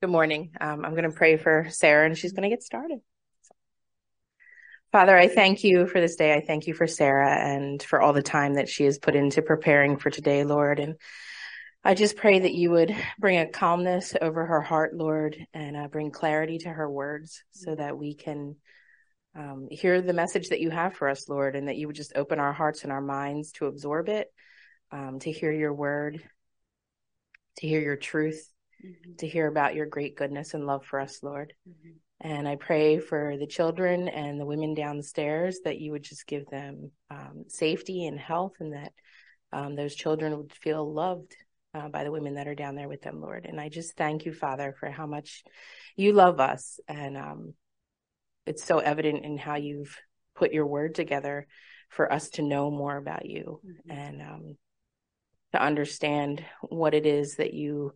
Good morning. Um, I'm going to pray for Sarah and she's going to get started. Father, I thank you for this day. I thank you for Sarah and for all the time that she has put into preparing for today, Lord. And I just pray that you would bring a calmness over her heart, Lord, and uh, bring clarity to her words so that we can um, hear the message that you have for us, Lord, and that you would just open our hearts and our minds to absorb it, um, to hear your word, to hear your truth mm-hmm. to hear about your great goodness and love for us, Lord. Mm-hmm. And I pray for the children and the women downstairs that you would just give them um, safety and health, and that um, those children would feel loved uh, by the women that are down there with them, Lord. And I just thank you, Father, for how much you love us. And um, it's so evident in how you've put your word together for us to know more about you mm-hmm. and um, to understand what it is that you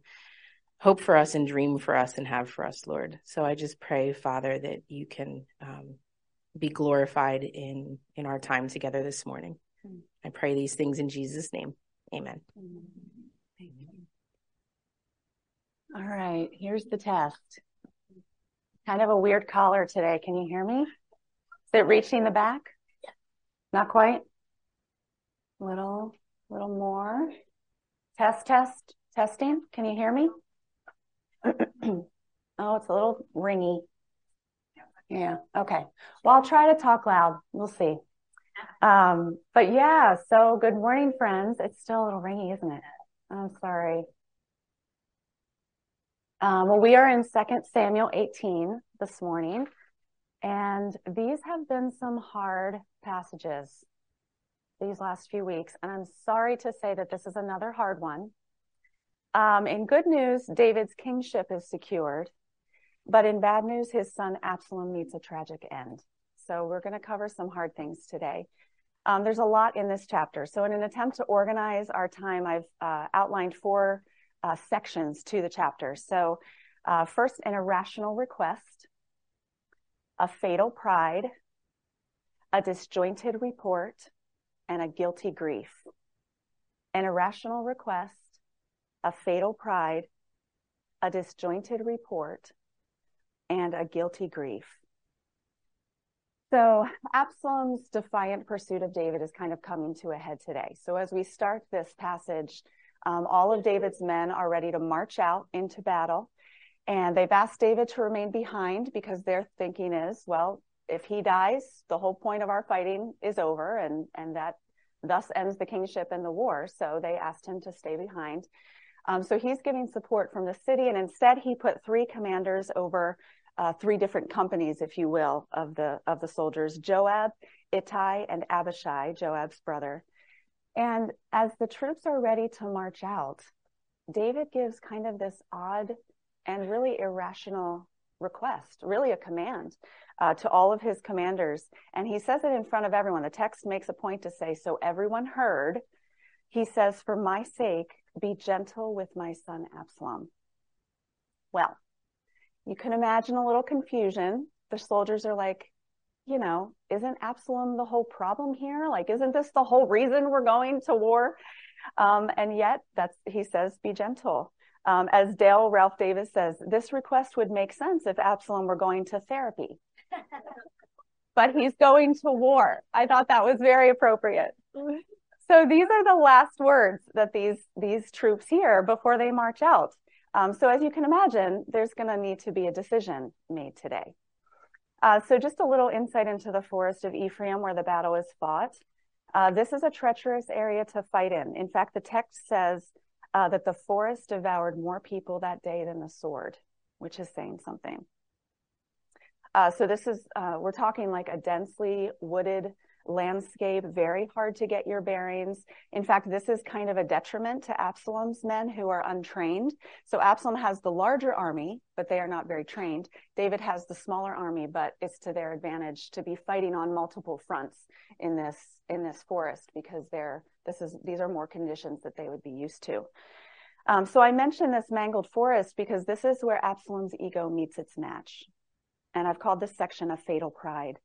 hope for us and dream for us and have for us, Lord. So I just pray, Father, that you can um, be glorified in in our time together this morning. I pray these things in Jesus' name. Amen. Thank you. All right, here's the test. Kind of a weird collar today. Can you hear me? Is it reaching the back? Not quite. Little, little more. Test, test, testing. Can you hear me? oh, it's a little ringy. Yeah. Okay. Well, I'll try to talk loud. We'll see. Um, but yeah, so good morning, friends. It's still a little ringy, isn't it? I'm sorry. Um, well, we are in Second Samuel 18 this morning, and these have been some hard passages these last few weeks. And I'm sorry to say that this is another hard one. Um, in good news, David's kingship is secured, but in bad news, his son Absalom meets a tragic end. So we're going to cover some hard things today. Um, there's a lot in this chapter. So in an attempt to organize our time, I've uh, outlined four uh, sections to the chapter. So uh, first, an irrational request, a fatal pride, a disjointed report, and a guilty grief. An irrational request, a fatal pride, a disjointed report, and a guilty grief. So Absalom's defiant pursuit of David is kind of coming to a head today. So as we start this passage, um, all of David's men are ready to march out into battle. And they've asked David to remain behind because their thinking is, well, if he dies, the whole point of our fighting is over and, and that thus ends the kingship and the war. So they asked him to stay behind. Um, so he's giving support from the city, and instead he put three commanders over uh, three different companies, if you will, of the of the soldiers: Joab, Ittai, and Abishai, Joab's brother. And as the troops are ready to march out, David gives kind of this odd and really irrational request, really a command uh, to all of his commanders. And he says it in front of everyone. The text makes a point to say, so everyone heard. He says, for my sake, be gentle with my son Absalom. Well, you can imagine a little confusion. The soldiers are like, you know, isn't Absalom the whole problem here? Like, isn't this the whole reason we're going to war? Um, and yet, that's he says, be gentle. Um, as Dale Ralph Davis says, this request would make sense if Absalom were going to therapy. but he's going to war. I thought that was very appropriate. So these are the last words that these these troops hear before they march out. Um, so as you can imagine, there's going to need to be a decision made today. Uh, so just a little insight into the forest of Ephraim where the battle is fought. Uh, this is a treacherous area to fight in. In fact, the text says uh, that the forest devoured more people that day than the sword, which is saying something. Uh, so this is, uh, we're talking like a densely wooded landscape, very hard to get your bearings. In fact, this is kind of a detriment to Absalom's men who are untrained. So Absalom has the larger army, but they are not very trained. David has the smaller army, but it's to their advantage to be fighting on multiple fronts in this in this forest because they're this is these are more conditions that they would be used to. Um, so I mentioned this mangled forest because this is where Absalom's ego meets its match. And I've called this section a fatal pride.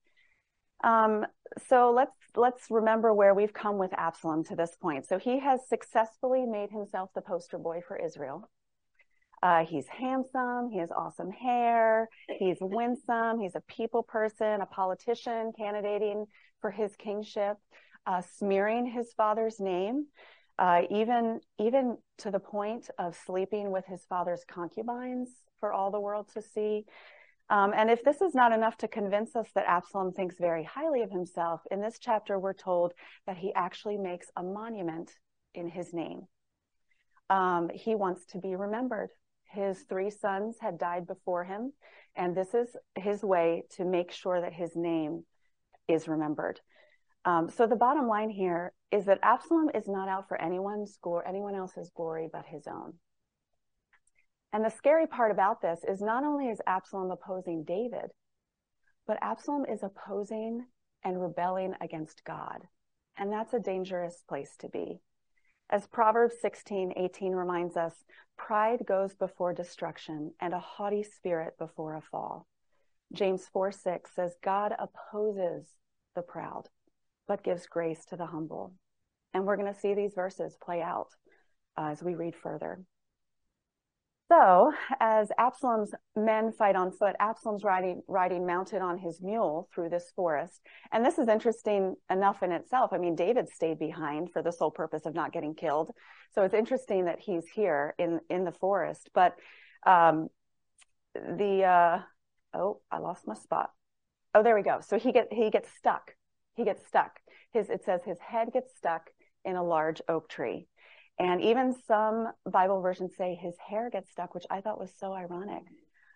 Um, so let's let's remember where we've come with Absalom to this point. So he has successfully made himself the poster boy for Israel. Uh, he's handsome. He has awesome hair. He's winsome. He's a people person, a politician candidating for his kingship, uh, smearing his father's name, uh, even even to the point of sleeping with his father's concubines for all the world to see. Um, and if this is not enough to convince us that Absalom thinks very highly of himself, in this chapter we're told that he actually makes a monument in his name. Um, he wants to be remembered. His three sons had died before him, and this is his way to make sure that his name is remembered. Um, so the bottom line here is that Absalom is not out for anyone's glory, anyone else's glory but his own. And the scary part about this is not only is Absalom opposing David, but Absalom is opposing and rebelling against God. And that's a dangerous place to be. As Proverbs 16, 18 reminds us, pride goes before destruction and a haughty spirit before a fall. James 4, 6 says, God opposes the proud, but gives grace to the humble. And we're going to see these verses play out uh, as we read further. So, as Absalom's men fight on foot, Absalom's riding, riding mounted on his mule through this forest. And this is interesting enough in itself. I mean, David stayed behind for the sole purpose of not getting killed. So it's interesting that he's here in, in the forest. But um, the, uh, oh, I lost my spot. Oh, there we go. So he, get, he gets stuck. He gets stuck. His, it says his head gets stuck in a large oak tree. And even some Bible versions say his hair gets stuck, which I thought was so ironic.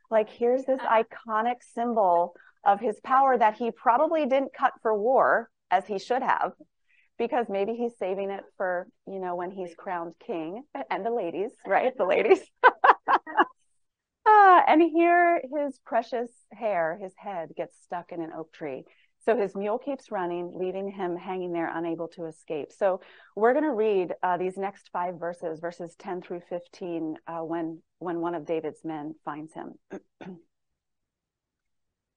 Like, here's this iconic symbol of his power that he probably didn't cut for war as he should have, because maybe he's saving it for, you know, when he's crowned king and the ladies, right? The ladies. uh, and here his precious hair, his head gets stuck in an oak tree. So his mule keeps running, leaving him hanging there, unable to escape. So we're going to read uh, these next five verses, verses 10 through 15, uh, when, when one of David's men finds him.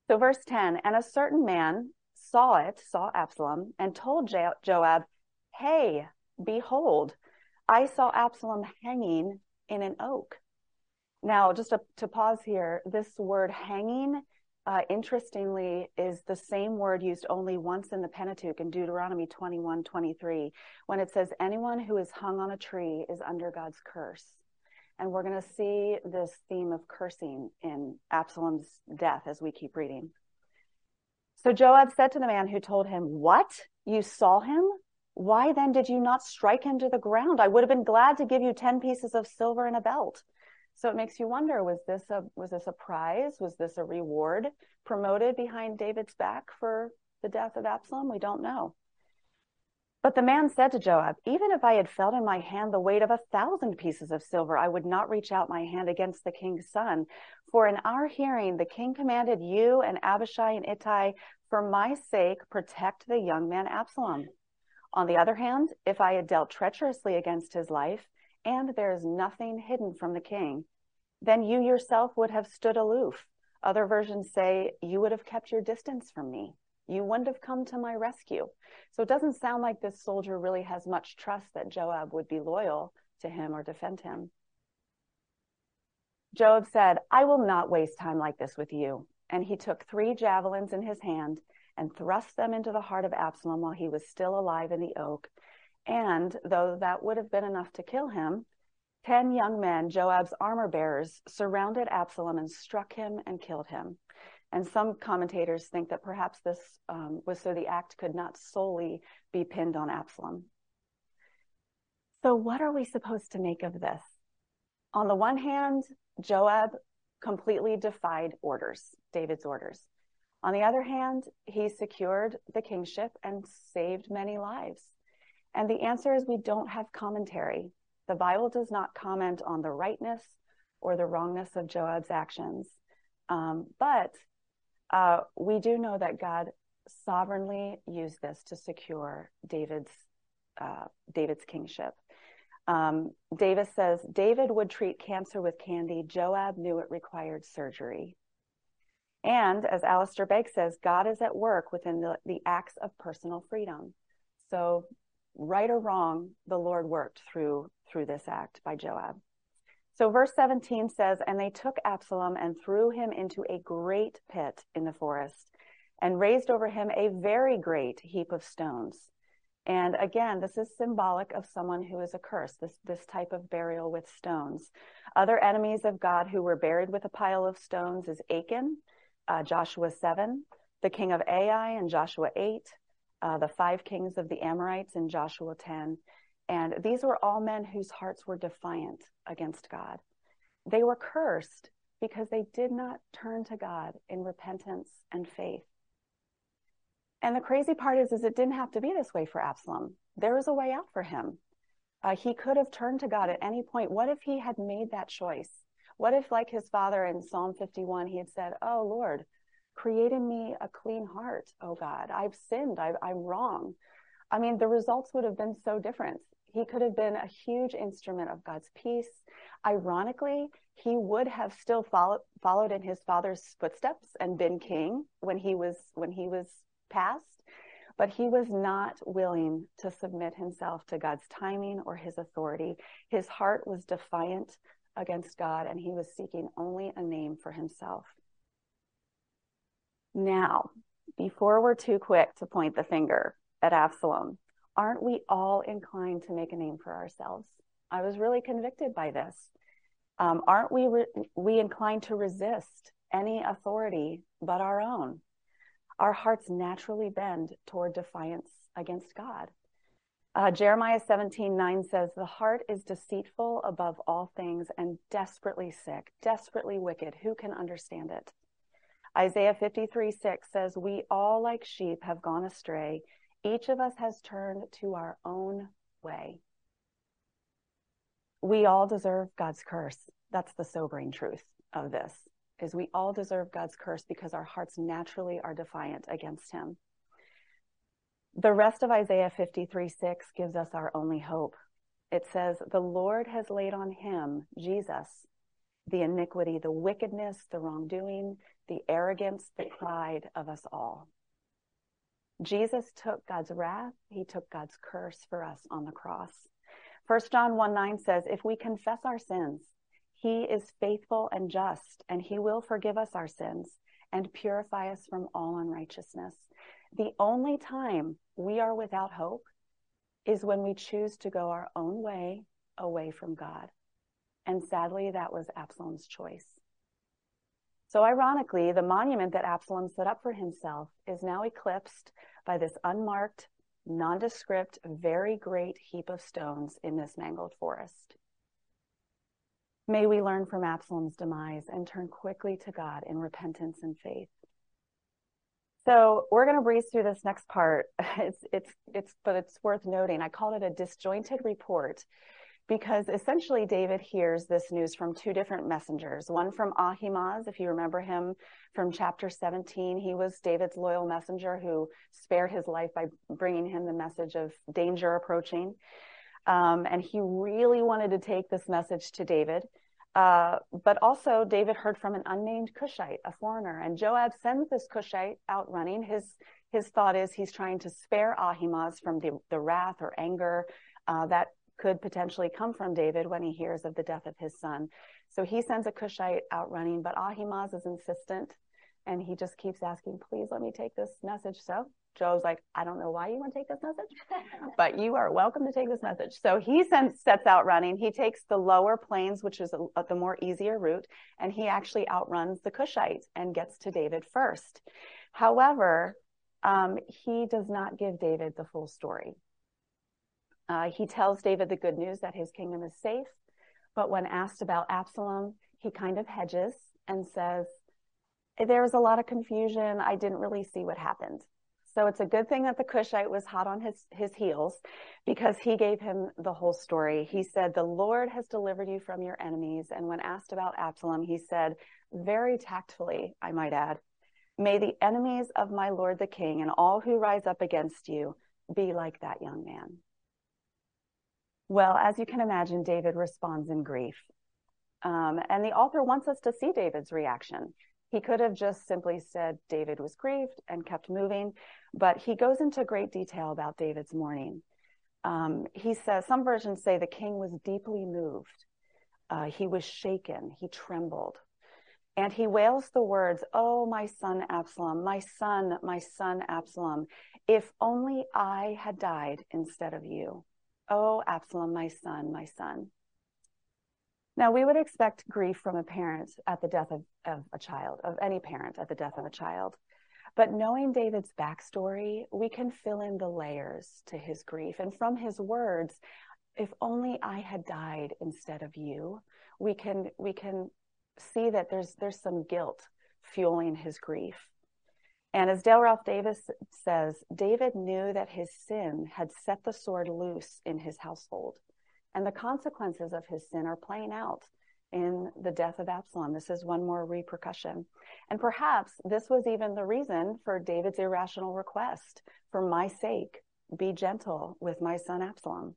so, verse 10 And a certain man saw it, saw Absalom, and told jo- Joab, Hey, behold, I saw Absalom hanging in an oak. Now, just to, to pause here, this word hanging uh, interestingly, is the same word used only once in the Pentateuch in Deuteronomy 21 23, when it says, Anyone who is hung on a tree is under God's curse. And we're going to see this theme of cursing in Absalom's death as we keep reading. So Joab said to the man who told him, What? You saw him? Why then did you not strike him to the ground? I would have been glad to give you 10 pieces of silver and a belt. So it makes you wonder, was this a, was this a prize? Was this a reward promoted behind David's back for the death of Absalom? We don't know. But the man said to Joab, Even if I had felt in my hand the weight of a thousand pieces of silver, I would not reach out my hand against the king's son. For in our hearing, the king commanded you and Abishai and Ittai, for my sake, protect the young man Absalom. On the other hand, if I had dealt treacherously against his life, and there is nothing hidden from the king, then you yourself would have stood aloof. Other versions say you would have kept your distance from me. You wouldn't have come to my rescue. So it doesn't sound like this soldier really has much trust that Joab would be loyal to him or defend him. Joab said, I will not waste time like this with you. And he took three javelins in his hand and thrust them into the heart of Absalom while he was still alive in the oak. And though that would have been enough to kill him, ten young men, Joab's armor bearers, surrounded Absalom and struck him and killed him. And some commentators think that perhaps this um, was so the act could not solely be pinned on Absalom. So, what are we supposed to make of this? On the one hand, Joab completely defied orders, David's orders. On the other hand, he secured the kingship and saved many lives. And the answer is we don't have commentary. The Bible does not comment on the rightness or the wrongness of Joab's actions. Um, but uh, we do know that God sovereignly used this to secure David's uh, David's kingship. Um, Davis says David would treat cancer with candy. Joab knew it required surgery. And as Alistair Begg says, God is at work within the, the acts of personal freedom. So right or wrong, the Lord worked through through this act by Joab. So verse 17 says, And they took Absalom and threw him into a great pit in the forest and raised over him a very great heap of stones. And again, this is symbolic of someone who is accursed, this, this type of burial with stones. Other enemies of God who were buried with a pile of stones is Achan, uh, Joshua 7, the king of Ai in Joshua 8, uh, the five kings of the Amorites in Joshua 10. And these were all men whose hearts were defiant against God. They were cursed because they did not turn to God in repentance and faith. And the crazy part is, is it didn't have to be this way for Absalom. There was a way out for him. Uh, he could have turned to God at any point. What if he had made that choice? What if, like his father in Psalm 51, he had said, Oh Lord, create in me a clean heart, oh God. I've sinned. I, I'm wrong. I mean, the results would have been so different. He could have been a huge instrument of God's peace. Ironically, he would have still followed, followed in his father's footsteps and been king when he was when he was passed, but he was not willing to submit himself to God's timing or his authority. His heart was defiant against God, and he was seeking only a name for himself. Now, before we're too quick to point the finger at Absalom, aren't we all inclined to make a name for ourselves? I was really convicted by this. Um, aren't we re- we inclined to resist any authority but our own? our hearts naturally bend toward defiance against God. Uh, Jeremiah 17, 9 says, The heart is deceitful above all things and desperately sick, desperately wicked. Who can understand it? Isaiah 53, 6 says, We all like sheep have gone astray. Each of us has turned to our own way. We all deserve God's curse. That's the sobering truth of this is we all deserve God's curse because our hearts naturally are defiant against him. The rest of Isaiah 53 6 gives us our only hope. It says, The Lord has laid on him, Jesus, the iniquity, the wickedness, the wrongdoing, the arrogance, the pride of us all. Jesus took God's wrath, he took God's curse for us on the cross. 1 John 1 9 says, If we confess our sins, he is faithful and just, and he will forgive us our sins and purify us from all unrighteousness. The only time we are without hope is when we choose to go our own way away from God. And sadly, that was Absalom's choice. So, ironically, the monument that Absalom set up for himself is now eclipsed by this unmarked, nondescript, very great heap of stones in this mangled forest. May we learn from Absalom's demise and turn quickly to God in repentance and faith. So we're going to breeze through this next part. It's, it's, it's, but it's worth noting. I called it a disjointed report because essentially David hears this news from two different messengers. One from Ahimaaz, if you remember him from chapter 17. He was David's loyal messenger who spared his life by bringing him the message of danger approaching. Um, and he really wanted to take this message to David. Uh, but also, David heard from an unnamed Cushite, a foreigner, and Joab sends this Cushite out running. His his thought is he's trying to spare Ahimaaz from the, the wrath or anger uh, that could potentially come from David when he hears of the death of his son. So he sends a Cushite out running, but Ahimaaz is insistent and he just keeps asking, please let me take this message. So Joe's like, I don't know why you want to take this message, but you are welcome to take this message. So he sends, sets out running. He takes the lower plains, which is a, the more easier route, and he actually outruns the Cushite and gets to David first. However, um, he does not give David the full story. Uh, he tells David the good news that his kingdom is safe, but when asked about Absalom, he kind of hedges and says, There was a lot of confusion. I didn't really see what happened. So it's a good thing that the Cushite was hot on his, his heels because he gave him the whole story. He said, The Lord has delivered you from your enemies. And when asked about Absalom, he said, very tactfully, I might add, May the enemies of my Lord the King and all who rise up against you be like that young man. Well, as you can imagine, David responds in grief. Um, and the author wants us to see David's reaction. He could have just simply said David was grieved and kept moving, but he goes into great detail about David's mourning. Um, he says, some versions say the king was deeply moved. uh, he was shaken, he trembled. And he wails the words, Oh, my son Absalom, my son, my son Absalom, if only I had died instead of you. Oh, Absalom, my son, my son. Now, we would expect grief from a parent at the death of, of a child, of any parent at the death of a child. But knowing David's backstory, we can fill in the layers to his grief. And from his words, if only I had died instead of you, we can, we can see that there's, there's some guilt fueling his grief. And as Dale Ralph Davis says, David knew that his sin had set the sword loose in his household. And the consequences of his sin are playing out in the death of Absalom. This is one more repercussion. And perhaps this was even the reason for David's irrational request for my sake, be gentle with my son Absalom.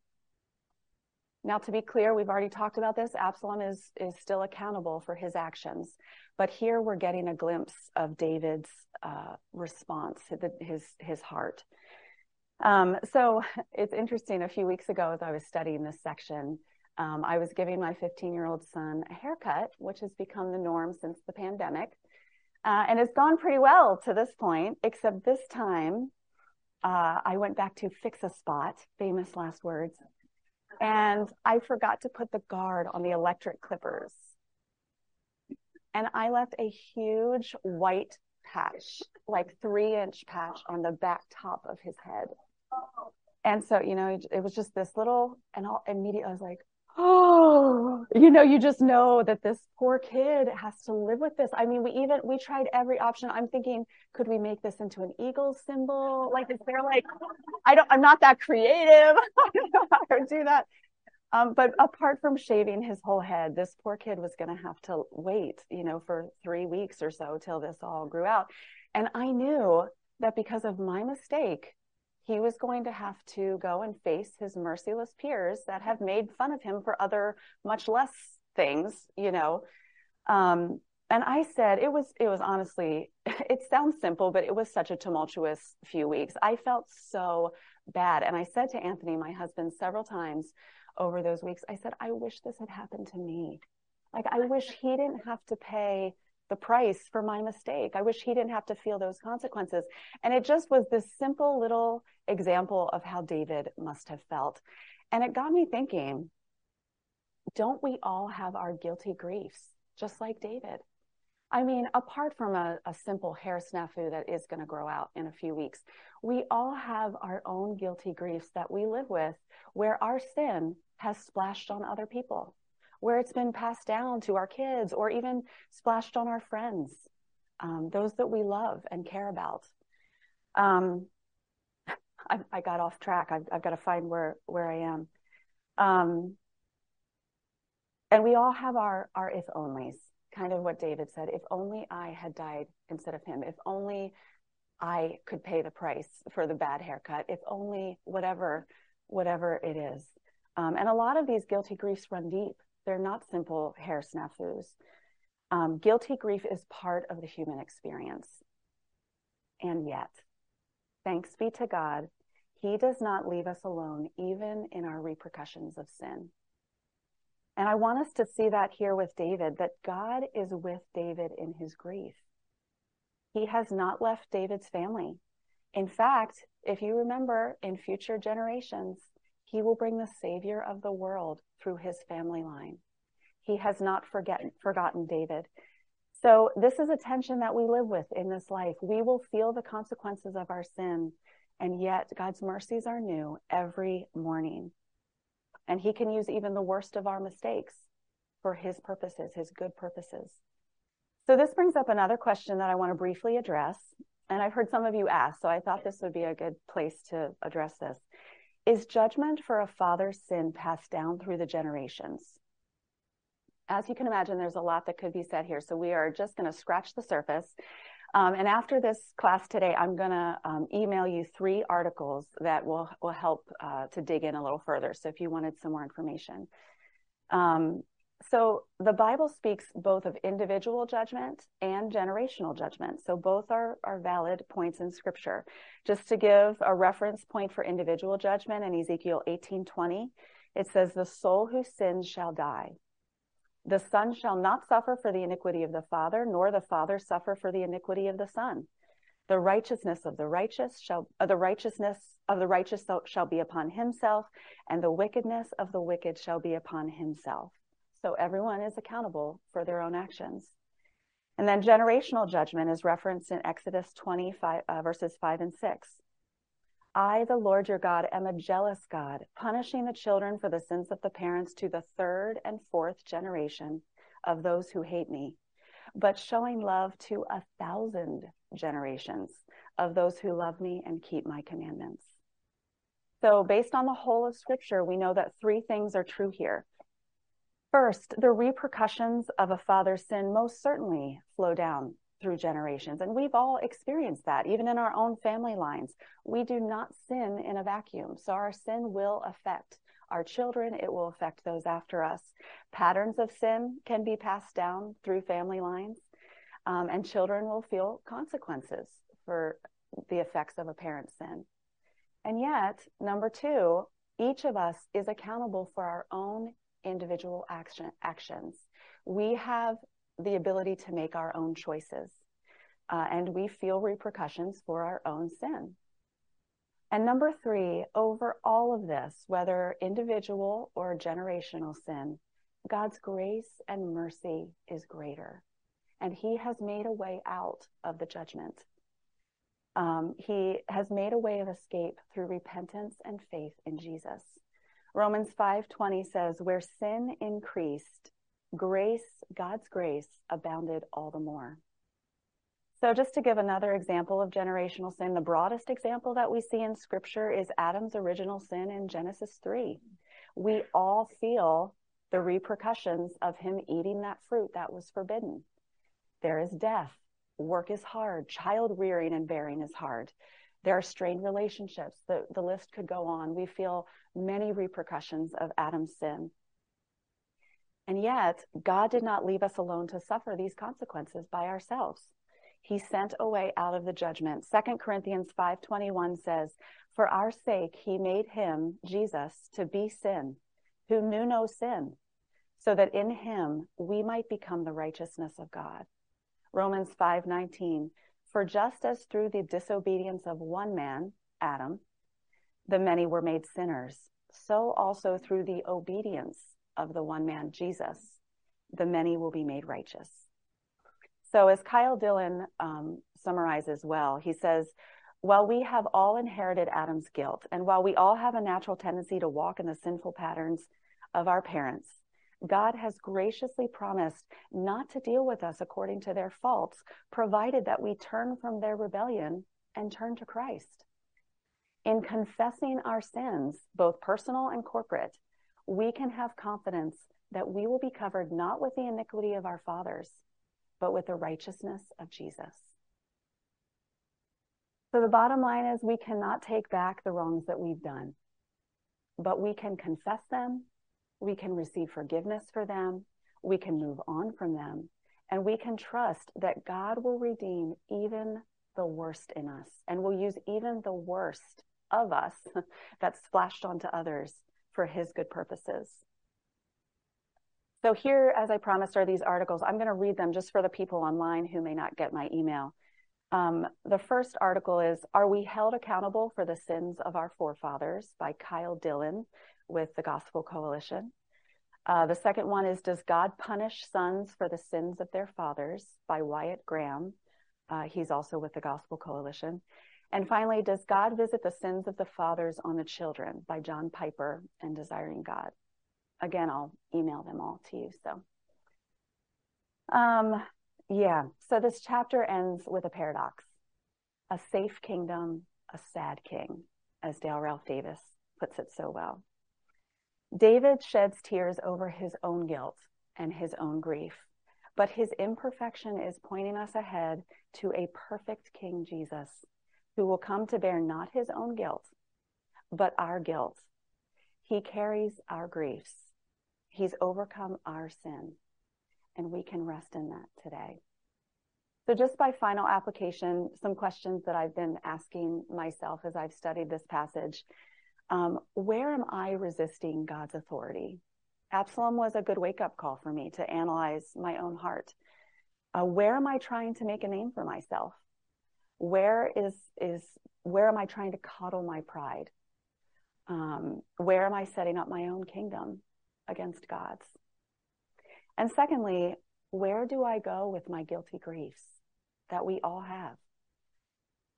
Now, to be clear, we've already talked about this. Absalom is, is still accountable for his actions. But here we're getting a glimpse of David's uh, response, his, his heart. Um, so it's interesting. A few weeks ago, as I was studying this section, um, I was giving my 15 year old son a haircut, which has become the norm since the pandemic. Uh, and it's gone pretty well to this point, except this time uh, I went back to fix a spot, famous last words, and I forgot to put the guard on the electric clippers. And I left a huge white patch, like three inch patch on the back top of his head. And so, you know, it was just this little, and I'll immediately, I was like, oh, you know, you just know that this poor kid has to live with this. I mean, we even, we tried every option. I'm thinking, could we make this into an eagle symbol? Like, is there like, I don't, I'm not that creative. I don't know how to do that. Um, but apart from shaving his whole head, this poor kid was going to have to wait, you know, for three weeks or so till this all grew out. And I knew that because of my mistake, he was going to have to go and face his merciless peers that have made fun of him for other much less things, you know. Um, and I said it was it was honestly it sounds simple, but it was such a tumultuous few weeks. I felt so bad, and I said to Anthony, my husband, several times over those weeks, I said, I wish this had happened to me. Like I wish he didn't have to pay the price for my mistake. I wish he didn't have to feel those consequences. And it just was this simple little example of how David must have felt. And it got me thinking, don't we all have our guilty griefs, just like David? I mean, apart from a, a simple hair snafu that is going to grow out in a few weeks, we all have our own guilty griefs that we live with where our sin has splashed on other people where it's been passed down to our kids or even splashed on our friends, um, those that we love and care about. Um, I, I, got off track. I've, I've, got to find where where I am. Um, and we all have our our if onlys, kind of what David said. If only I had died instead of him. If only I could pay the price for the bad haircut. If only whatever whatever it is. Um, and a lot of these guilty griefs run deep. They're not simple hair snafus. Um, guilty grief is part of the human experience. And yet, thanks be to God, He does not leave us alone, even in our repercussions of sin. And I want us to see that here with David, that God is with David in his grief. He has not left David's family. In fact, if you remember, in future generations, he will bring the Savior of the world through his family line. He has not forget, forgotten David. So this is a tension that we live with in this life. We will feel the consequences of our sin, and yet God's mercies are new every morning. And he can use even the worst of our mistakes for his purposes, his good purposes. So this brings up another question that I want to briefly address. And I've heard some of you ask, so I thought this would be a good place to address this. Is judgment for a father's sin passed down through the generations? As you can imagine, there's a lot that could be said here. So we are just going to scratch the surface. Um, and after this class today, I'm going to um, email you three articles that will, will help uh, to dig in a little further. So if you wanted some more information. Um, so the Bible speaks both of individual judgment and generational judgment. So both are, are valid points in scripture. Just to give a reference point for individual judgment in Ezekiel 18:20, it says, The soul who sins shall die. The Son shall not suffer for the iniquity of the Father, nor the Father suffer for the iniquity of the Son. The righteousness of the righteous shall uh, the righteousness of the righteous shall be upon himself, and the wickedness of the wicked shall be upon himself. So everyone is accountable for their own actions. And then generational judgment is referenced in Exodus 25, uh, verses 5 and 6. I, the Lord your God, am a jealous God, punishing the children for the sins of the parents to the third and fourth generation of those who hate me, but showing love to a thousand generations of those who love me and keep my commandments. So, based on the whole of Scripture, we know that three things are true here. First, the repercussions of a father's sin most certainly flow down through generations. And we've all experienced that, even in our own family lines. We do not sin in a vacuum. So our sin will affect our children, it will affect those after us. Patterns of sin can be passed down through family lines, um, and children will feel consequences for the effects of a parent's sin. And yet, number two, each of us is accountable for our own individual action, actions. We have the ability to make our own choices. Uh, and we feel repercussions for our own sin. And number three, over all of this, whether individual or generational sin, God's grace and mercy is greater. And He has made a way out of the judgment. Um, he has made a way of escape through repentance and faith in Jesus. Romans 5:20 says, "Where sin increased, grace, God's grace, abounded all the more. So, just to give another example of generational sin, the broadest example that we see in scripture is Adam's original sin in Genesis 3. We all feel the repercussions of him eating that fruit that was forbidden. There is death. Work is hard. Child rearing and bearing is hard. There are strained relationships. The, the list could go on. We feel many repercussions of Adam's sin. And yet, God did not leave us alone to suffer these consequences by ourselves. He sent a way out of the judgment. 2 Corinthians 5:21 says, "For our sake he made him, Jesus, to be sin, who knew no sin, so that in him we might become the righteousness of God." Romans 5:19, "For just as through the disobedience of one man, Adam, the many were made sinners, so also through the obedience of the one man, Jesus, the many will be made righteous. So, as Kyle Dillon um, summarizes well, he says, while we have all inherited Adam's guilt, and while we all have a natural tendency to walk in the sinful patterns of our parents, God has graciously promised not to deal with us according to their faults, provided that we turn from their rebellion and turn to Christ. In confessing our sins, both personal and corporate, we can have confidence that we will be covered not with the iniquity of our fathers, but with the righteousness of Jesus. So the bottom line is we cannot take back the wrongs that we've done, but we can confess them, we can receive forgiveness for them, we can move on from them, and we can trust that God will redeem even the worst in us and will use even the worst of us that's splashed onto others for his good purposes. So here, as I promised, are these articles. I'm going to read them just for the people online who may not get my email. Um, the first article is Are We Held Accountable for the Sins of Our Forefathers by Kyle Dillon with the Gospel Coalition. Uh, the second one is Does God Punish Sons for the Sins of Their Fathers by Wyatt Graham. Uh, he's also with the Gospel Coalition. And finally, Does God Visit the Sins of the Fathers on the Children by John Piper and Desiring God. Again, I'll email them all to you. So, um, yeah, so this chapter ends with a paradox a safe kingdom, a sad king, as Dale Ralph Davis puts it so well. David sheds tears over his own guilt and his own grief, but his imperfection is pointing us ahead to a perfect King Jesus who will come to bear not his own guilt, but our guilt. He carries our griefs. He's overcome our sin, and we can rest in that today. So, just by final application, some questions that I've been asking myself as I've studied this passage. Um, where am I resisting God's authority? Absalom was a good wake up call for me to analyze my own heart. Uh, where am I trying to make a name for myself? Where is is where am I trying to coddle my pride? Um, where am I setting up my own kingdom against God's? And secondly, where do I go with my guilty griefs that we all have?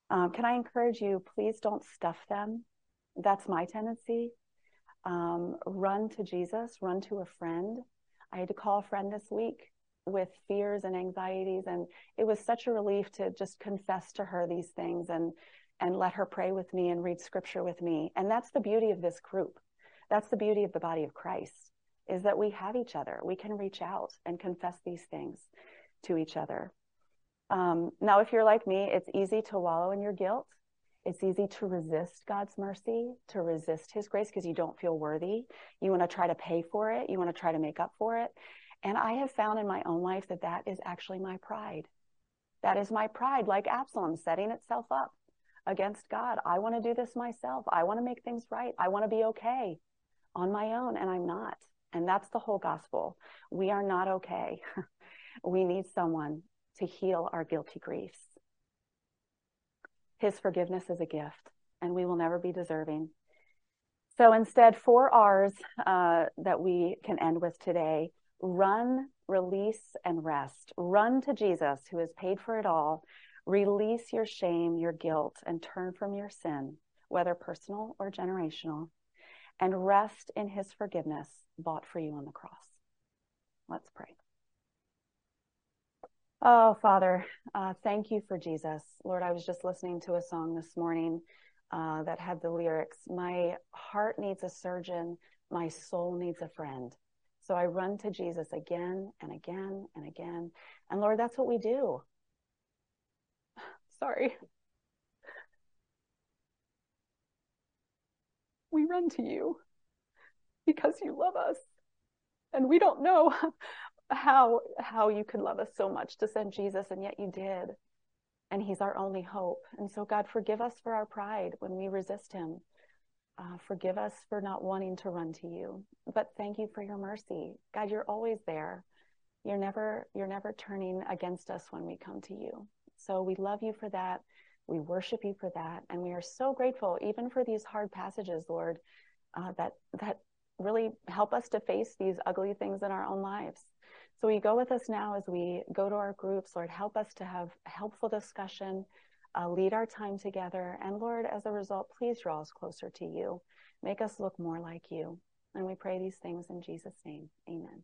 Um, can I encourage you, please don't stuff them. That's my tendency. Um, run to Jesus, run to a friend. I had to call a friend this week with fears and anxieties, and it was such a relief to just confess to her these things and and let her pray with me and read scripture with me. And that's the beauty of this group. That's the beauty of the body of Christ is that we have each other. We can reach out and confess these things to each other. Um, now, if you're like me, it's easy to wallow in your guilt. It's easy to resist God's mercy, to resist His grace because you don't feel worthy. You want to try to pay for it. You want to try to make up for it. And I have found in my own life that that is actually my pride. That is my pride, like Absalom, setting itself up against God. I want to do this myself. I want to make things right. I want to be okay on my own, and I'm not. And that's the whole gospel. We are not okay. we need someone to heal our guilty griefs. His forgiveness is a gift, and we will never be deserving. So instead, four R's uh, that we can end with today run, release, and rest. Run to Jesus, who has paid for it all. Release your shame, your guilt, and turn from your sin, whether personal or generational, and rest in his forgiveness bought for you on the cross. Let's pray. Oh, Father, uh, thank you for Jesus. Lord, I was just listening to a song this morning uh, that had the lyrics My heart needs a surgeon, my soul needs a friend. So I run to Jesus again and again and again. And Lord, that's what we do. Sorry. We run to you because you love us. And we don't know how how you could love us so much to send Jesus and yet you did. And he's our only hope. And so god forgive us for our pride when we resist him. Uh, forgive us for not wanting to run to you. But thank you for your mercy. God you're always there. You're never you're never turning against us when we come to you. So we love you for that. We worship you for that. And we are so grateful even for these hard passages lord uh, that that really help us to face these ugly things in our own lives so we go with us now as we go to our groups. Lord, help us to have helpful discussion, uh, lead our time together. And Lord, as a result, please draw us closer to you. Make us look more like you. And we pray these things in Jesus' name. Amen.